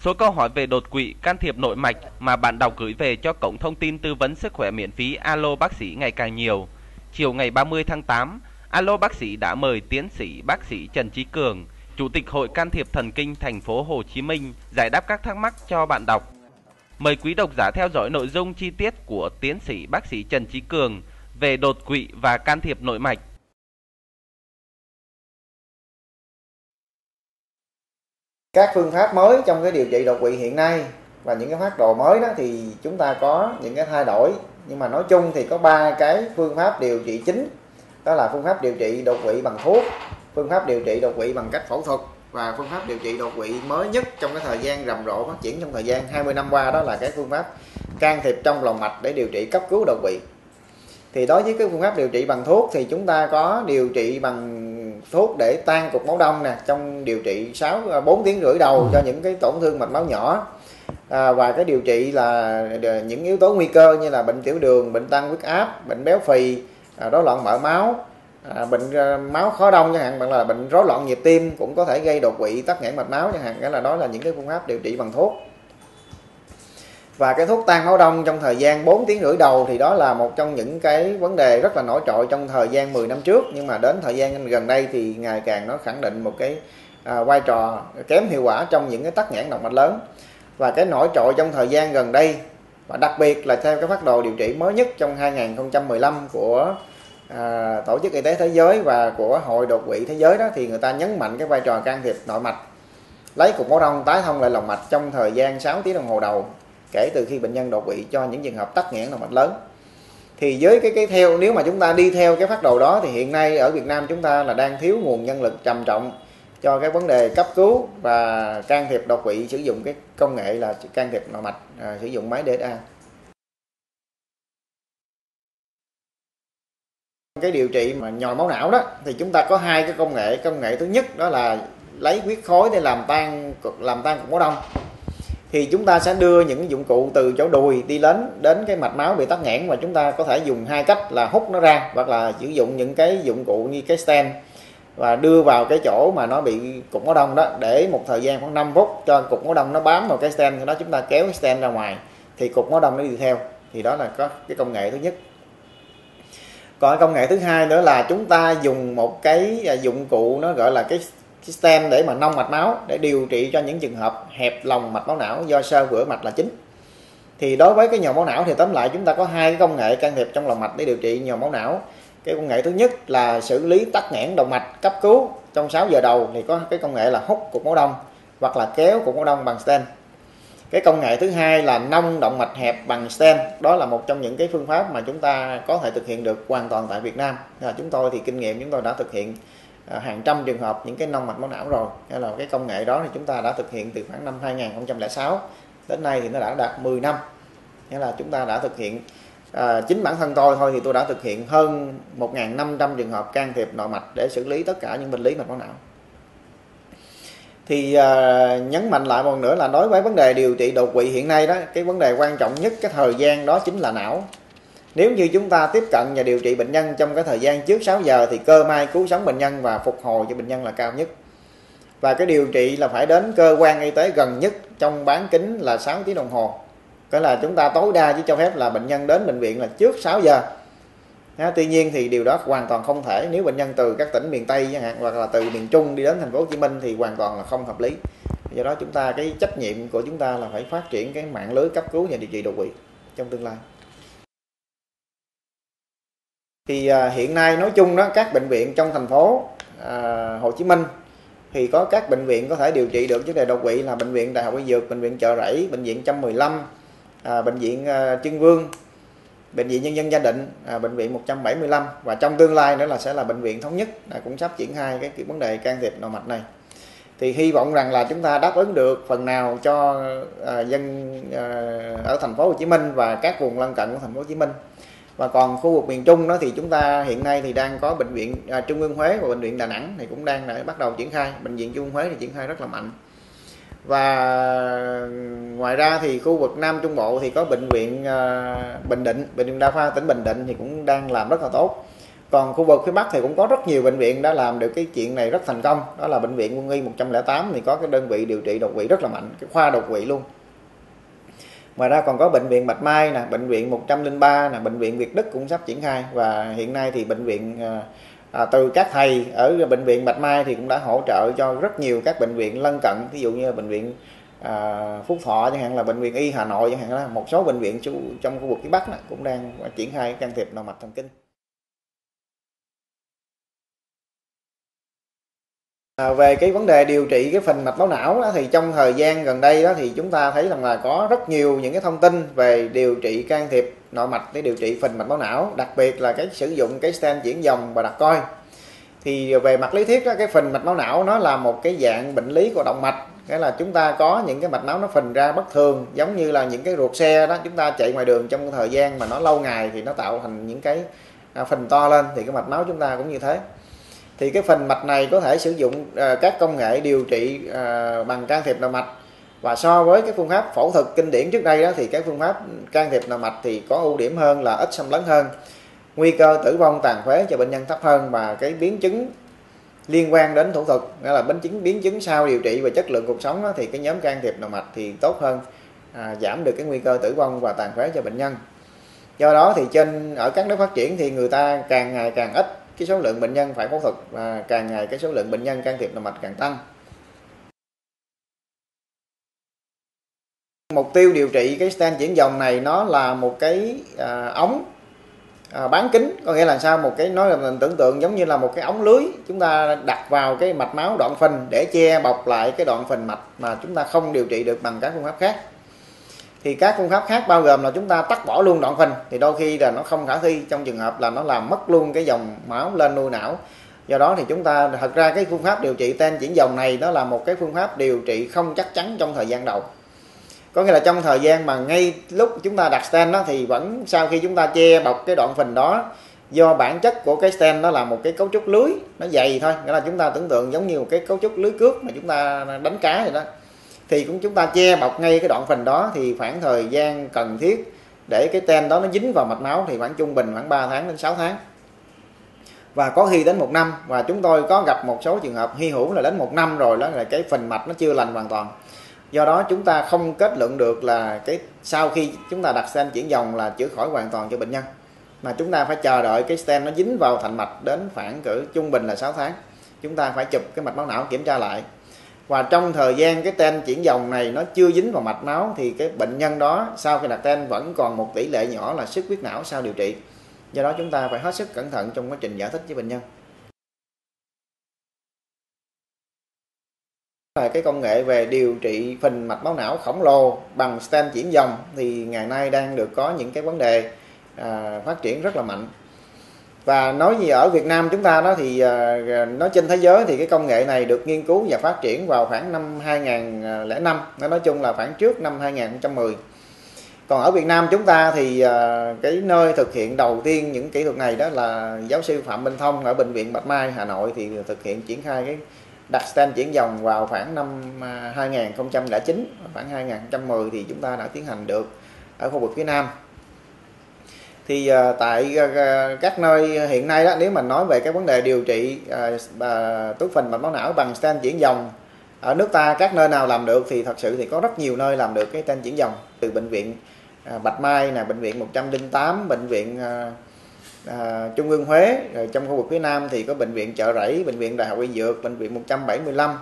Số câu hỏi về đột quỵ, can thiệp nội mạch mà bạn đọc gửi về cho cổng thông tin tư vấn sức khỏe miễn phí Alo bác sĩ ngày càng nhiều. Chiều ngày 30 tháng 8, Alo bác sĩ đã mời tiến sĩ bác sĩ Trần Chí Cường, Chủ tịch Hội Can thiệp Thần kinh thành phố Hồ Chí Minh giải đáp các thắc mắc cho bạn đọc. Mời quý độc giả theo dõi nội dung chi tiết của tiến sĩ bác sĩ Trần Chí Cường về đột quỵ và can thiệp nội mạch. Các phương pháp mới trong cái điều trị đột quỵ hiện nay và những cái phát đồ mới đó thì chúng ta có những cái thay đổi. Nhưng mà nói chung thì có ba cái phương pháp điều trị chính. Đó là phương pháp điều trị đột quỵ bằng thuốc, phương pháp điều trị đột quỵ bằng cách phẫu thuật và phương pháp điều trị đột quỵ mới nhất trong cái thời gian rầm rộ phát triển trong thời gian 20 năm qua. Đó là cái phương pháp can thiệp trong lòng mạch để điều trị cấp cứu đột quỵ. Thì đối với cái phương pháp điều trị bằng thuốc thì chúng ta có điều trị bằng thuốc để tan cục máu đông nè trong điều trị 6 4 tiếng rưỡi đầu cho những cái tổn thương mạch máu nhỏ. À, và cái điều trị là những yếu tố nguy cơ như là bệnh tiểu đường bệnh tăng huyết áp bệnh béo phì à, rối loạn mỡ máu. À, bệnh à, máu khó đông chẳng hạn hoặc là bệnh rối loạn nhịp tim cũng có thể gây đột quỵ tắc nghẽn mạch máu chẳng hạn. Cái là đó là những cái phương pháp điều trị bằng thuốc và cái thuốc tan máu đông trong thời gian 4 tiếng rưỡi đầu thì đó là một trong những cái vấn đề rất là nổi trội trong thời gian 10 năm trước. Nhưng mà đến thời gian gần đây thì ngày càng nó khẳng định một cái à, vai trò kém hiệu quả trong những cái tắc nghẽn động mạch lớn. Và cái nổi trội trong thời gian gần đây và đặc biệt là theo cái phát đồ điều trị mới nhất trong 2015 của à, tổ chức y tế thế giới và của hội đột quỵ thế giới đó thì người ta nhấn mạnh cái vai trò can thiệp nội mạch lấy cục máu đông tái thông lại lòng mạch trong thời gian 6 tiếng đồng hồ đầu kể từ khi bệnh nhân đột quỵ cho những trường hợp tắc nghẽn động mạch lớn. Thì với cái cái theo nếu mà chúng ta đi theo cái phát đồ đó thì hiện nay ở Việt Nam chúng ta là đang thiếu nguồn nhân lực trầm trọng cho cái vấn đề cấp cứu và can thiệp đột quỵ sử dụng cái công nghệ là can thiệp nội mạch à, sử dụng máy DSA cái điều trị mà nhồi máu não đó thì chúng ta có hai cái công nghệ. Công nghệ thứ nhất đó là lấy huyết khối để làm tan làm tan cục máu đông thì chúng ta sẽ đưa những dụng cụ từ chỗ đùi đi đến đến cái mạch máu bị tắc nghẽn và chúng ta có thể dùng hai cách là hút nó ra hoặc là sử dụng những cái dụng cụ như cái stent và đưa vào cái chỗ mà nó bị cục máu đông đó để một thời gian khoảng 5 phút cho cục máu đông nó bám vào cái stent đó chúng ta kéo cái stent ra ngoài thì cục máu đông nó đi theo. Thì đó là có cái công nghệ thứ nhất. Còn công nghệ thứ hai nữa là chúng ta dùng một cái à, dụng cụ nó gọi là cái, cái stent để mà nông mạch máu, để điều trị cho những trường hợp hẹp lòng mạch máu não do sơ vữa mạch là chính. Thì đối với cái nhồi máu não thì tóm lại chúng ta có hai cái công nghệ can thiệp trong lòng mạch để điều trị nhồi máu não. Cái công nghệ thứ nhất là xử lý tắc nghẽn động mạch cấp cứu trong 6 giờ đầu, thì có cái công nghệ là hút cục máu đông hoặc là kéo cục máu đông bằng stent. Cái công nghệ thứ hai là nông động mạch hẹp bằng stent. Đó là một trong những cái phương pháp mà chúng ta có thể thực hiện được hoàn toàn tại Việt Nam. Là chúng tôi thì kinh nghiệm chúng tôi đã thực hiện Ờ, hàng trăm trường hợp những cái nông mạch máu não rồi. Hay là cái công nghệ đó thì chúng ta đã thực hiện từ khoảng năm 2006 đến nay thì nó đã đạt 10 năm. Nghĩa là chúng ta đã thực hiện à, chính bản thân tôi thôi thì tôi đã thực hiện hơn 1.500 trường hợp can thiệp nội mạch để xử lý tất cả những bệnh lý mạch máu não. Thì à, nhấn mạnh lại một nữa là đối với vấn đề điều trị đột quỵ hiện nay đó cái vấn đề quan trọng nhất cái thời gian đó chính là não nếu như chúng ta tiếp cận và điều trị bệnh nhân trong cái thời gian trước 6 giờ thì cơ may cứu sống bệnh nhân và phục hồi cho bệnh nhân là cao nhất. Và cái điều trị là phải đến cơ quan y tế gần nhất trong bán kính là 6 tiếng đồng hồ. Cái là chúng ta tối đa chỉ cho phép là bệnh nhân đến bệnh viện là trước 6 giờ. À, tuy nhiên thì điều đó hoàn toàn không thể. Nếu bệnh nhân từ các tỉnh miền tây chẳng hạn hoặc là từ miền trung đi đến thành phố hồ chí minh thì hoàn toàn là không hợp lý. Do đó chúng ta cái trách nhiệm của chúng ta là phải phát triển cái mạng lưới cấp cứu và điều trị đột quỵ trong tương lai thì à, hiện nay nói chung đó các bệnh viện trong thành phố à, Hồ Chí Minh thì có các bệnh viện có thể điều trị được. Vấn đề đột quỵ là bệnh viện Đại học Y Dược, bệnh viện Chợ Rẫy, bệnh viện 115, à, bệnh viện à, Trưng Vương, bệnh viện Nhân dân Gia Định, à, bệnh viện 175 và trong tương lai nữa là sẽ là bệnh viện thống nhất à, cũng sắp triển khai cái, cái vấn đề can thiệp nội mạch này. Thì hy vọng rằng là chúng ta đáp ứng được phần nào cho à, dân à, ở thành phố Hồ Chí Minh và các vùng lân cận của thành phố Hồ Chí Minh và còn khu vực miền Trung đó thì chúng ta hiện nay thì đang có bệnh viện à, Trung ương Huế và bệnh viện Đà Nẵng thì cũng đang đã bắt đầu triển khai. Bệnh viện Trung ương Huế thì triển khai rất là mạnh. Và ngoài ra thì khu vực Nam Trung Bộ thì có bệnh viện à, Bình Định bệnh viện Đa khoa tỉnh Bình Định thì cũng đang làm rất là tốt. Còn khu vực phía Bắc thì cũng có rất nhiều bệnh viện đã làm được cái chuyện này rất thành công. Đó là bệnh viện quân y 108 thì có cái đơn vị điều trị đột quỵ rất là mạnh cái khoa đột quỵ luôn ngoài ra còn có bệnh viện Bạch Mai nè bệnh viện 103 nè bệnh viện Việt Đức cũng sắp triển khai. Và hiện nay thì bệnh viện à, à, từ các thầy ở bệnh viện Bạch Mai thì cũng đã hỗ trợ cho rất nhiều các bệnh viện lân cận. Ví dụ như bệnh viện à, Phúc Thọ chẳng hạn là bệnh viện Y Hà Nội chẳng hạn là một số bệnh viện trong khu vực phía Bắc này, cũng đang triển khai can thiệp nội mạch thần kinh. À, về cái vấn đề điều trị cái phần mạch máu não đó, thì trong thời gian gần đây đó thì chúng ta thấy rằng là có rất nhiều những cái thông tin về điều trị can thiệp nội mạch để điều trị phần mạch máu não đặc biệt là cái sử dụng cái stent chuyển dòng và đặt coi thì về mặt lý thuyết đó, cái phần mạch máu não nó là một cái dạng bệnh lý của động mạch nghĩa là chúng ta có những cái mạch máu nó phình ra bất thường giống như là những cái ruột xe đó chúng ta chạy ngoài đường trong thời gian mà nó lâu ngày thì nó tạo thành những cái à, phình to lên thì cái mạch máu chúng ta cũng như thế thì cái phần mạch này có thể sử dụng à, các công nghệ điều trị à, bằng can thiệp nội mạch. Và so với cái phương pháp phẫu thuật kinh điển trước đây đó thì cái phương pháp can thiệp nội mạch thì có ưu điểm hơn là ít xâm lấn hơn. Nguy cơ tử vong tàn phế cho bệnh nhân thấp hơn và cái biến chứng liên quan đến thủ thuật nghĩa là biến chứng biến chứng sau điều trị và chất lượng cuộc sống đó, thì cái nhóm can thiệp nội mạch thì tốt hơn à, giảm được cái nguy cơ tử vong và tàn phế cho bệnh nhân. Do đó thì trên ở các nước phát triển thì người ta càng ngày càng ít cái số lượng bệnh nhân phải phẫu thuật và càng ngày cái số lượng bệnh nhân can thiệp động mạch càng tăng. Mục tiêu điều trị cái stent chuyển dòng này nó là một cái à, ống à, bán kính. Có nghĩa là sao? Một cái nói là mình tưởng tượng giống như là một cái ống lưới. Chúng ta đặt vào cái mạch máu đoạn phình để che bọc lại cái đoạn phình mạch mà chúng ta không điều trị được bằng các phương pháp khác thì các phương pháp khác bao gồm là chúng ta tắt bỏ luôn đoạn phình. Thì đôi khi là nó không khả thi. Trong trường hợp là nó làm mất luôn cái dòng máu lên nuôi não. Do đó thì chúng ta, thật ra cái phương pháp điều trị ten chuyển dòng này nó là một cái phương pháp điều trị không chắc chắn trong thời gian đầu. Có nghĩa là trong thời gian mà ngay lúc chúng ta đặt stent đó, thì vẫn sau khi chúng ta che bọc cái đoạn phình đó, do bản chất của cái stent nó là một cái cấu trúc lưới, nó dày thôi. Nghĩa là chúng ta tưởng tượng giống như một cái cấu trúc lưới cước mà chúng ta đánh cá vậy đó thì cũng chúng ta che bọc ngay cái đoạn phình đó, thì khoảng thời gian cần thiết để cái tem đó nó dính vào mạch máu thì khoảng trung bình khoảng 3 tháng đến 6 tháng. Và có khi đến một năm, và chúng tôi có gặp một số trường hợp hy hữu là đến một năm rồi đó là cái phình mạch nó chưa lành hoàn toàn. Do đó chúng ta không kết luận được là cái sau khi chúng ta đặt stent chuyển dòng là chữa khỏi hoàn toàn cho bệnh nhân, mà chúng ta phải chờ đợi cái stent nó dính vào thành mạch đến khoảng cỡ trung bình là 6 tháng. Chúng ta phải chụp cái mạch máu não kiểm tra lại và trong thời gian cái ten chuyển dòng này nó chưa dính vào mạch máu thì cái bệnh nhân đó sau khi đặt ten vẫn còn một tỷ lệ nhỏ là xuất huyết não sau điều trị. Do đó chúng ta phải hết sức cẩn thận trong quá trình giải thích với bệnh nhân. Là cái công nghệ về điều trị phình mạch máu não khổng lồ bằng stent chuyển dòng thì ngày nay đang được có những cái vấn đề à, phát triển rất là mạnh và nói gì ở Việt Nam chúng ta đó thì à, à, nói trên thế giới thì cái công nghệ này được nghiên cứu và phát triển vào khoảng năm 2005 nó nói chung là khoảng trước năm 2010 còn ở Việt Nam chúng ta thì à, cái nơi thực hiện đầu tiên những kỹ thuật này đó là giáo sư Phạm Minh Thông ở bệnh viện Bạch Mai, Hà Nội thì thực hiện triển khai cái đặt stent chuyển dòng vào khoảng năm 2009 khoảng 2010 thì chúng ta đã tiến hành được ở khu vực phía Nam thì uh, tại uh, các nơi hiện nay đó nếu mà nói về cái vấn đề điều trị uh, uh, túi phình mạch máu não bằng stent chuyển dòng ở nước ta các nơi nào làm được thì thật sự thì có rất nhiều nơi làm được cái stent chuyển dòng. Từ bệnh viện uh, Bạch Mai là bệnh viện 108 bệnh viện uh, uh, Trung ương Huế rồi trong khu vực phía Nam thì có bệnh viện Chợ Rẫy bệnh viện Đại học Y Dược bệnh viện 175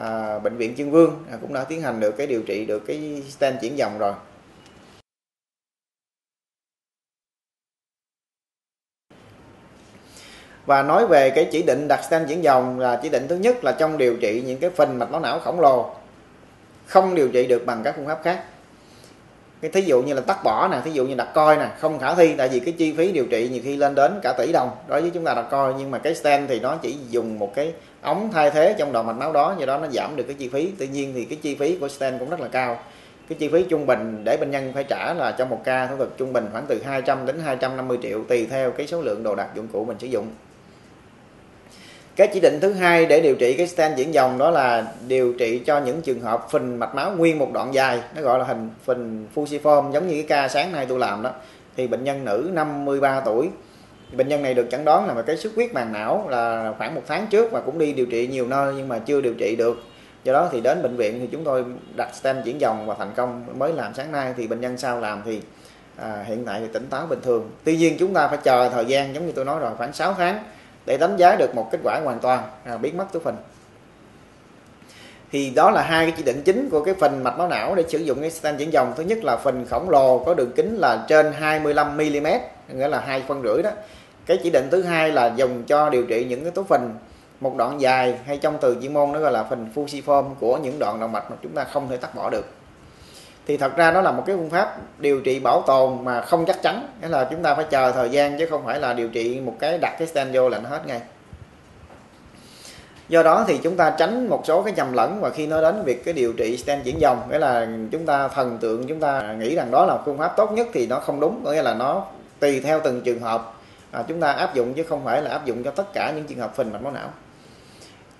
à, bệnh viện Chương Vương à, cũng đã tiến hành được cái điều trị được cái stent chuyển dòng rồi. Và nói về cái chỉ định đặt stent chuyển dòng là chỉ định thứ nhất là trong điều trị những cái phình mạch máu não khổng lồ. Không điều trị được bằng các phương pháp khác. Cái thí dụ như là tắt bỏ nè, thí dụ như đặt coi nè, không khả thi, tại vì cái chi phí điều trị nhiều khi lên đến cả tỷ đồng đối với chúng ta đặt coi. Nhưng mà cái stent thì nó chỉ dùng một cái ống thay thế trong đầu mạch máu đó, do đó nó giảm được cái chi phí. Tuy nhiên thì cái chi phí của stent cũng rất là cao. Cái chi phí trung bình để bệnh nhân phải trả là trong một ca phẫu thuật trung bình khoảng từ 200 đến 250 triệu tùy theo cái số lượng đồ đạc dụng cụ mình sử dụng cái chỉ định thứ hai để điều trị cái stent diễn dòng đó là điều trị cho những trường hợp phình mạch máu nguyên một đoạn dài. Nó gọi là hình phình fusiform giống như cái ca sáng nay tôi làm đó. Thì bệnh nhân nữ 53 tuổi. Bệnh nhân này được chẩn đoán là một cái xuất huyết màng não là khoảng một tháng trước và cũng đi điều trị nhiều nơi nhưng mà chưa điều trị được. Do đó thì đến bệnh viện thì chúng tôi đặt stent chuyển dòng và thành công mới làm sáng nay. Thì bệnh nhân sau làm thì à, hiện tại thì tỉnh táo bình thường. Tuy nhiên chúng ta phải chờ thời gian giống như tôi nói rồi khoảng 6 tháng để đánh giá được một kết quả hoàn toàn à, biến mất túi phình thì đó là hai cái chỉ định chính của cái phần mạch máu não để sử dụng cái stent chuyển dòng. Thứ nhất là phần khổng lồ có đường kính là trên 25 mm nghĩa là hai phân rưỡi đó. Cái chỉ định thứ hai là dùng cho điều trị những cái túi phình một đoạn dài hay trong từ chuyên môn nó gọi là phần fusiform của những đoạn động mạch mà chúng ta không thể tắt bỏ được thì thật ra nó là một cái phương pháp điều trị bảo tồn mà không chắc chắn. Nghĩa là chúng ta phải chờ thời gian chứ không phải là điều trị một cái đặt cái stent vô là nó hết ngay. Do đó thì chúng ta tránh một số cái nhầm lẫn và khi nói đến việc cái điều trị stent chuyển dòng. Nghĩa là chúng ta thần tượng chúng ta nghĩ rằng đó là phương pháp tốt nhất thì nó không đúng. Nghĩa là nó tùy theo từng trường hợp. À, chúng ta áp dụng chứ không phải là áp dụng cho tất cả những trường hợp phình mạch máu não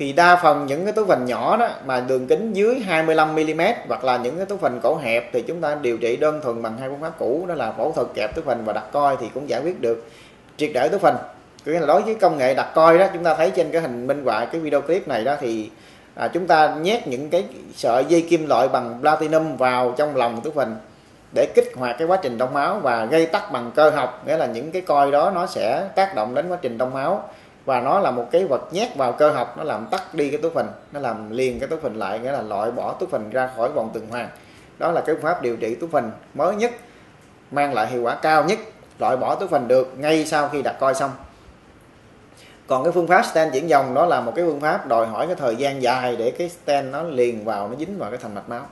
thì đa phần những cái túi phình nhỏ đó mà đường kính dưới 25 mm hoặc là những cái túi phình cổ hẹp thì chúng ta điều trị đơn thuần bằng hai phương pháp cũ đó là phẫu thuật kẹp túi phình và đặt coi thì cũng giải quyết được. Triệt để túi phình cứ là đối với công nghệ đặt coi đó chúng ta thấy trên cái hình minh họa cái video clip này đó thì à, chúng ta nhét những cái sợi dây kim loại bằng platinum vào trong lòng túi phình để kích hoạt cái quá trình đông máu và gây tắc bằng cơ học nghĩa là những cái coi đó nó sẽ tác động đến quá trình đông máu và nó là một cái vật nhét vào cơ học, nó làm tắt đi cái túi phình nó làm liền cái túi phình lại, nghĩa là loại bỏ túi phình ra khỏi vòng tuần hoàn. Đó là cái phương pháp điều trị túi phình mới nhất, mang lại hiệu quả cao nhất, loại bỏ túi phình được ngay sau khi đặt coi xong. Còn cái phương pháp stent chuyển dòng, đó là một cái phương pháp đòi hỏi cái thời gian dài để cái stent nó liền vào, nó dính vào cái thành mạch máu.